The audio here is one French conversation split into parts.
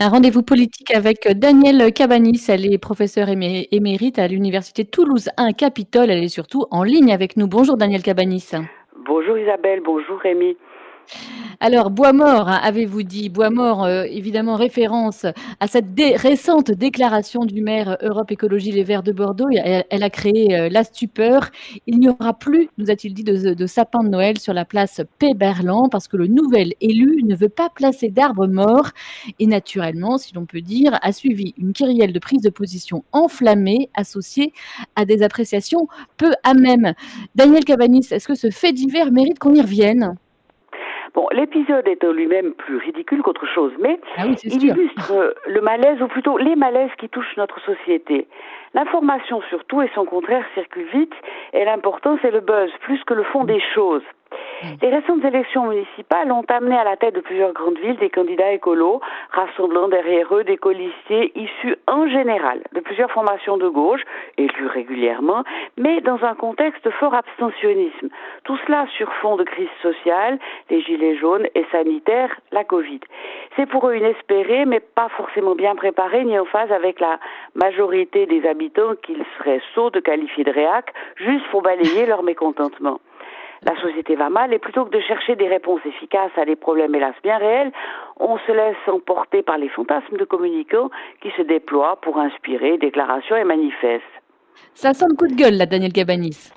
Un rendez-vous politique avec Danielle Cabanis. Elle est professeure émérite à l'Université Toulouse 1 Capitole. Elle est surtout en ligne avec nous. Bonjour Danielle Cabanis. Bonjour Isabelle, bonjour Rémi. Alors, Bois-Mort, hein, avez-vous dit, Bois-Mort, euh, évidemment, référence à cette récente déclaration du maire Europe Écologie Les Verts de Bordeaux. Elle, a créé euh, la stupeur. Il n'y aura plus, nous a-t-il dit, de, sapin de Noël sur la place Péberlan parce que le nouvel élu ne veut pas placer d'arbres morts. Et naturellement, si l'on peut dire, a suivi une kyrielle de prise de position enflammée associée à des appréciations peu à même. Daniel Cabanis, est-ce que ce fait divers mérite qu'on y revienne? Bon, l'épisode est en lui-même plus ridicule qu'autre chose, mais ah il illustre le malaise, ou plutôt les malaises qui touchent notre société. L'information surtout et son contraire circulent vite, et l'important c'est le buzz, plus que le fond des choses. Mm. Les récentes élections municipales ont amené à la tête de plusieurs grandes villes des candidats écolos, rassemblant derrière eux des colistiers issus en général de plusieurs formations de gauche, élus régulièrement, mais dans un contexte fort abstentionnisme. Tout cela sur fond de crise sociale, les gilets jaunes et sanitaires, la Covid. C'est pour eux inespéré, mais pas forcément bien préparé ni en phase avec la majorité des habitants qu'il serait sot de qualifier de réac, juste pour balayer leur mécontentement la société va mal et plutôt que de chercher des réponses efficaces à des problèmes hélas bien réels, on se laisse emporter par les fantasmes de communicants qui se déploient pour inspirer déclarations et manifestes. Ça sent le coup de gueule, là, Daniel Gabanis.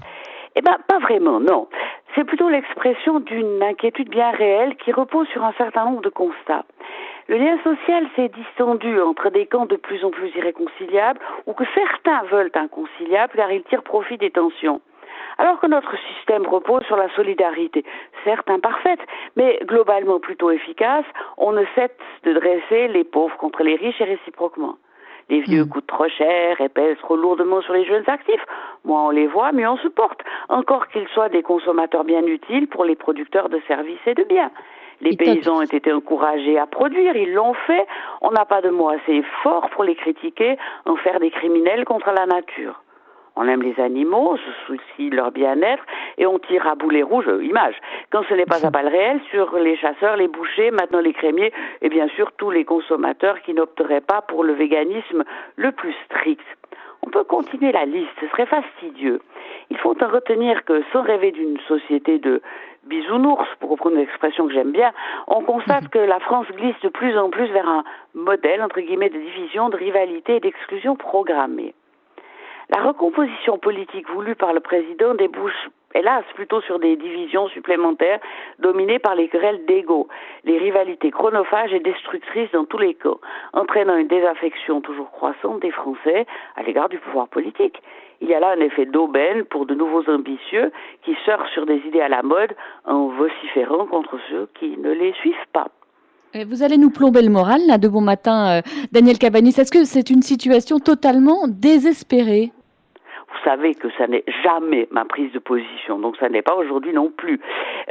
Eh bien, pas vraiment, non. C'est plutôt l'expression d'une inquiétude bien réelle qui repose sur un certain nombre de constats. Le lien social s'est distendu entre des camps de plus en plus irréconciliables ou que certains veulent inconciliables car ils tirent profit des tensions. Alors que notre système repose sur la solidarité, certes imparfaite, mais globalement plutôt efficace, on ne cesse de dresser les pauvres contre les riches et réciproquement. Les vieux hmm. coûtent trop cher et pèsent trop lourdement sur les jeunes actifs. Moins on les voit, mieux on supporte. Encore qu'ils soient des consommateurs bien utiles pour les producteurs de services et de biens. Les paysans ont été encouragés à produire, ils l'ont fait. On n'a pas de mots assez forts pour les critiquer, en faire des criminels contre la nature. On aime les animaux, on se soucie de leur bien-être et on tire à boulet rouge, euh, image. Quand ce n'est pas à balle réelle, sur les chasseurs, les bouchers, maintenant les crémiers et bien sûr tous les consommateurs qui n'opteraient pas pour le véganisme le plus strict. On peut continuer la liste, ce serait fastidieux. Il faut en retenir que sans rêver d'une société de bisounours, pour reprendre une expression que j'aime bien, on constate que la France glisse de plus en plus vers un modèle, entre guillemets, de division, de rivalité et d'exclusion programmée. La recomposition politique voulue par le président débouche hélas plutôt sur des divisions supplémentaires dominées par les querelles d'ego, les rivalités chronophages et destructrices dans tous les cas, entraînant une désaffection toujours croissante des Français à l'égard du pouvoir politique. Il y a là un effet d'aubaine pour de nouveaux ambitieux qui surfent sur des idées à la mode en vociférant contre ceux qui ne les suivent pas. Vous allez nous plomber le moral, là, de bon matin, euh, Daniel Cabanis. Est-ce que c'est une situation totalement désespérée? Savez que ça n'est jamais ma prise de position, donc ça n'est pas aujourd'hui non plus.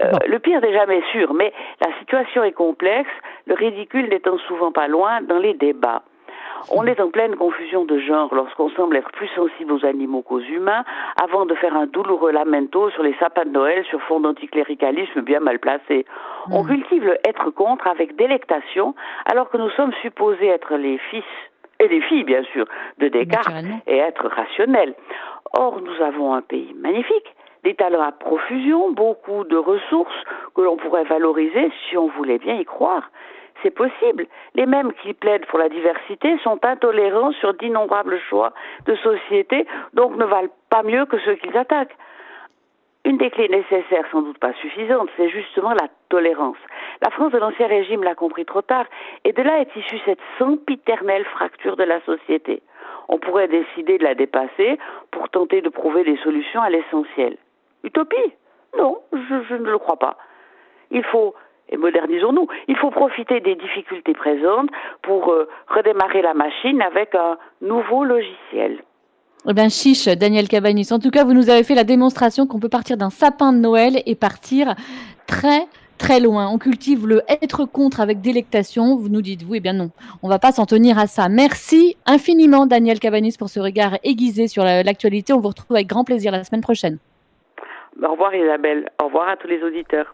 Euh, le pire n'est jamais sûr, mais la situation est complexe, le ridicule n'étant souvent pas loin dans les débats. On est en pleine confusion de genre lorsqu'on semble être plus sensible aux animaux qu'aux humains, avant de faire un douloureux lamento sur les sapins de Noël sur fond d'anticléricalisme bien mal placé. On hmm. cultive le être contre avec délectation, alors que nous sommes supposés être les fils et les filles, bien sûr, de Descartes et être rationnels. Or, nous avons un pays magnifique, des talents à profusion, beaucoup de ressources que l'on pourrait valoriser si on voulait bien y croire. C'est possible. Les mêmes qui plaident pour la diversité sont intolérants sur d'innombrables choix de société, donc ne valent pas mieux que ceux qu'ils attaquent. Une des clés nécessaires, sans doute pas suffisantes, c'est justement la tolérance. La France de l'Ancien Régime l'a compris trop tard, et de là est issue cette sempiternelle fracture de la société. On pourrait décider de la dépasser pour tenter de trouver des solutions à l'essentiel. Utopie? Non, je, ne le crois pas. Il faut et modernisons-nous. Il faut profiter des difficultés présentes pour euh, redémarrer la machine avec un nouveau logiciel. Eh bien, chiche, Daniel Cabanis. En tout cas, vous nous avez fait la démonstration qu'on peut partir d'un sapin de Noël et partir très, très loin. On cultive le être contre avec délectation. Vous nous dites, vous, eh bien non, on va pas s'en tenir à ça. Merci infiniment, Daniel Cabanis, pour ce regard aiguisé sur l'actualité. On vous retrouve avec grand plaisir la semaine prochaine. Au revoir, Isabelle. Au revoir à tous les auditeurs.